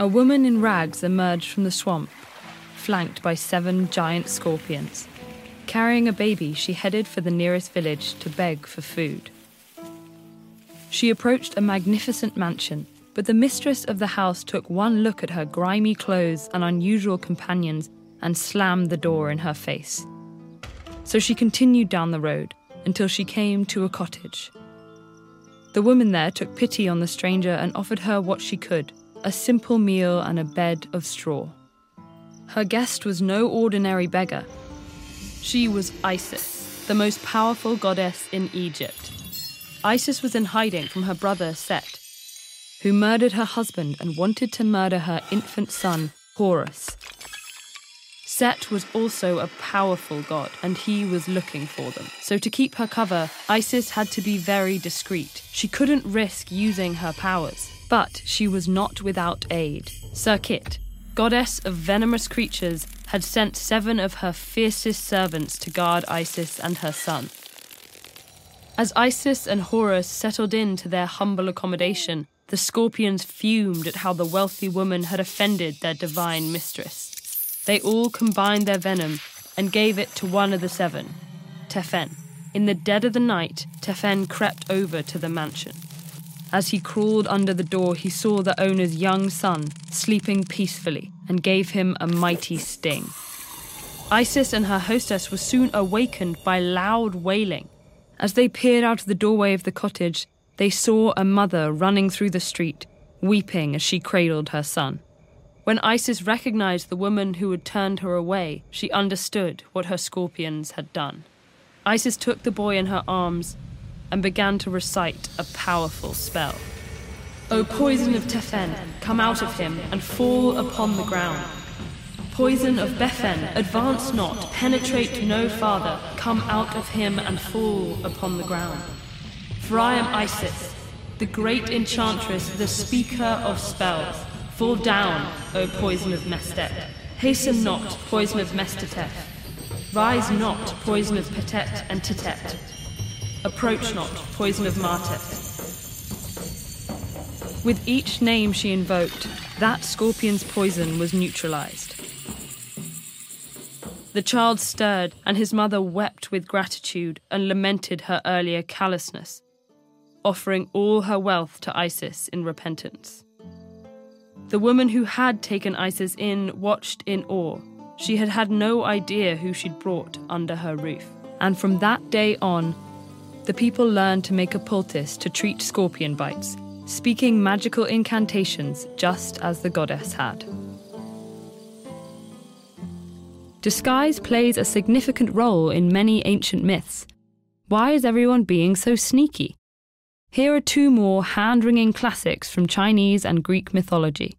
A woman in rags emerged from the swamp, flanked by seven giant scorpions. Carrying a baby, she headed for the nearest village to beg for food. She approached a magnificent mansion, but the mistress of the house took one look at her grimy clothes and unusual companions and slammed the door in her face. So she continued down the road until she came to a cottage. The woman there took pity on the stranger and offered her what she could a simple meal and a bed of straw. Her guest was no ordinary beggar. She was Isis, the most powerful goddess in Egypt. Isis was in hiding from her brother Set, who murdered her husband and wanted to murder her infant son, Horus. Set was also a powerful god, and he was looking for them. So, to keep her cover, Isis had to be very discreet. She couldn't risk using her powers. But she was not without aid. Serket, goddess of venomous creatures, had sent seven of her fiercest servants to guard Isis and her son. As Isis and Horus settled into their humble accommodation, the scorpions fumed at how the wealthy woman had offended their divine mistress. They all combined their venom and gave it to one of the seven, Tefen. In the dead of the night, Tefen crept over to the mansion. As he crawled under the door, he saw the owner's young son sleeping peacefully and gave him a mighty sting. Isis and her hostess were soon awakened by loud wailing. As they peered out of the doorway of the cottage, they saw a mother running through the street, weeping as she cradled her son. When Isis recognized the woman who had turned her away, she understood what her scorpions had done. Isis took the boy in her arms and began to recite a powerful spell. O poison of Tefen, come out of him and fall upon the ground. Poison of Befen, advance not, penetrate no farther, come out of him and fall upon the ground. For I am Isis, the great enchantress, the speaker of spells. Fall down, O poison of Mestet. Hasten not, poison of Mestetef. Rise not, poison of Petet and Titet. Approach not, poison of Martet. With each name she invoked, that scorpion's poison was neutralized. The child stirred, and his mother wept with gratitude and lamented her earlier callousness, offering all her wealth to Isis in repentance. The woman who had taken Isis in watched in awe. She had had no idea who she'd brought under her roof. And from that day on, the people learned to make a poultice to treat scorpion bites, speaking magical incantations just as the goddess had. Disguise plays a significant role in many ancient myths. Why is everyone being so sneaky? Here are two more hand wringing classics from Chinese and Greek mythology.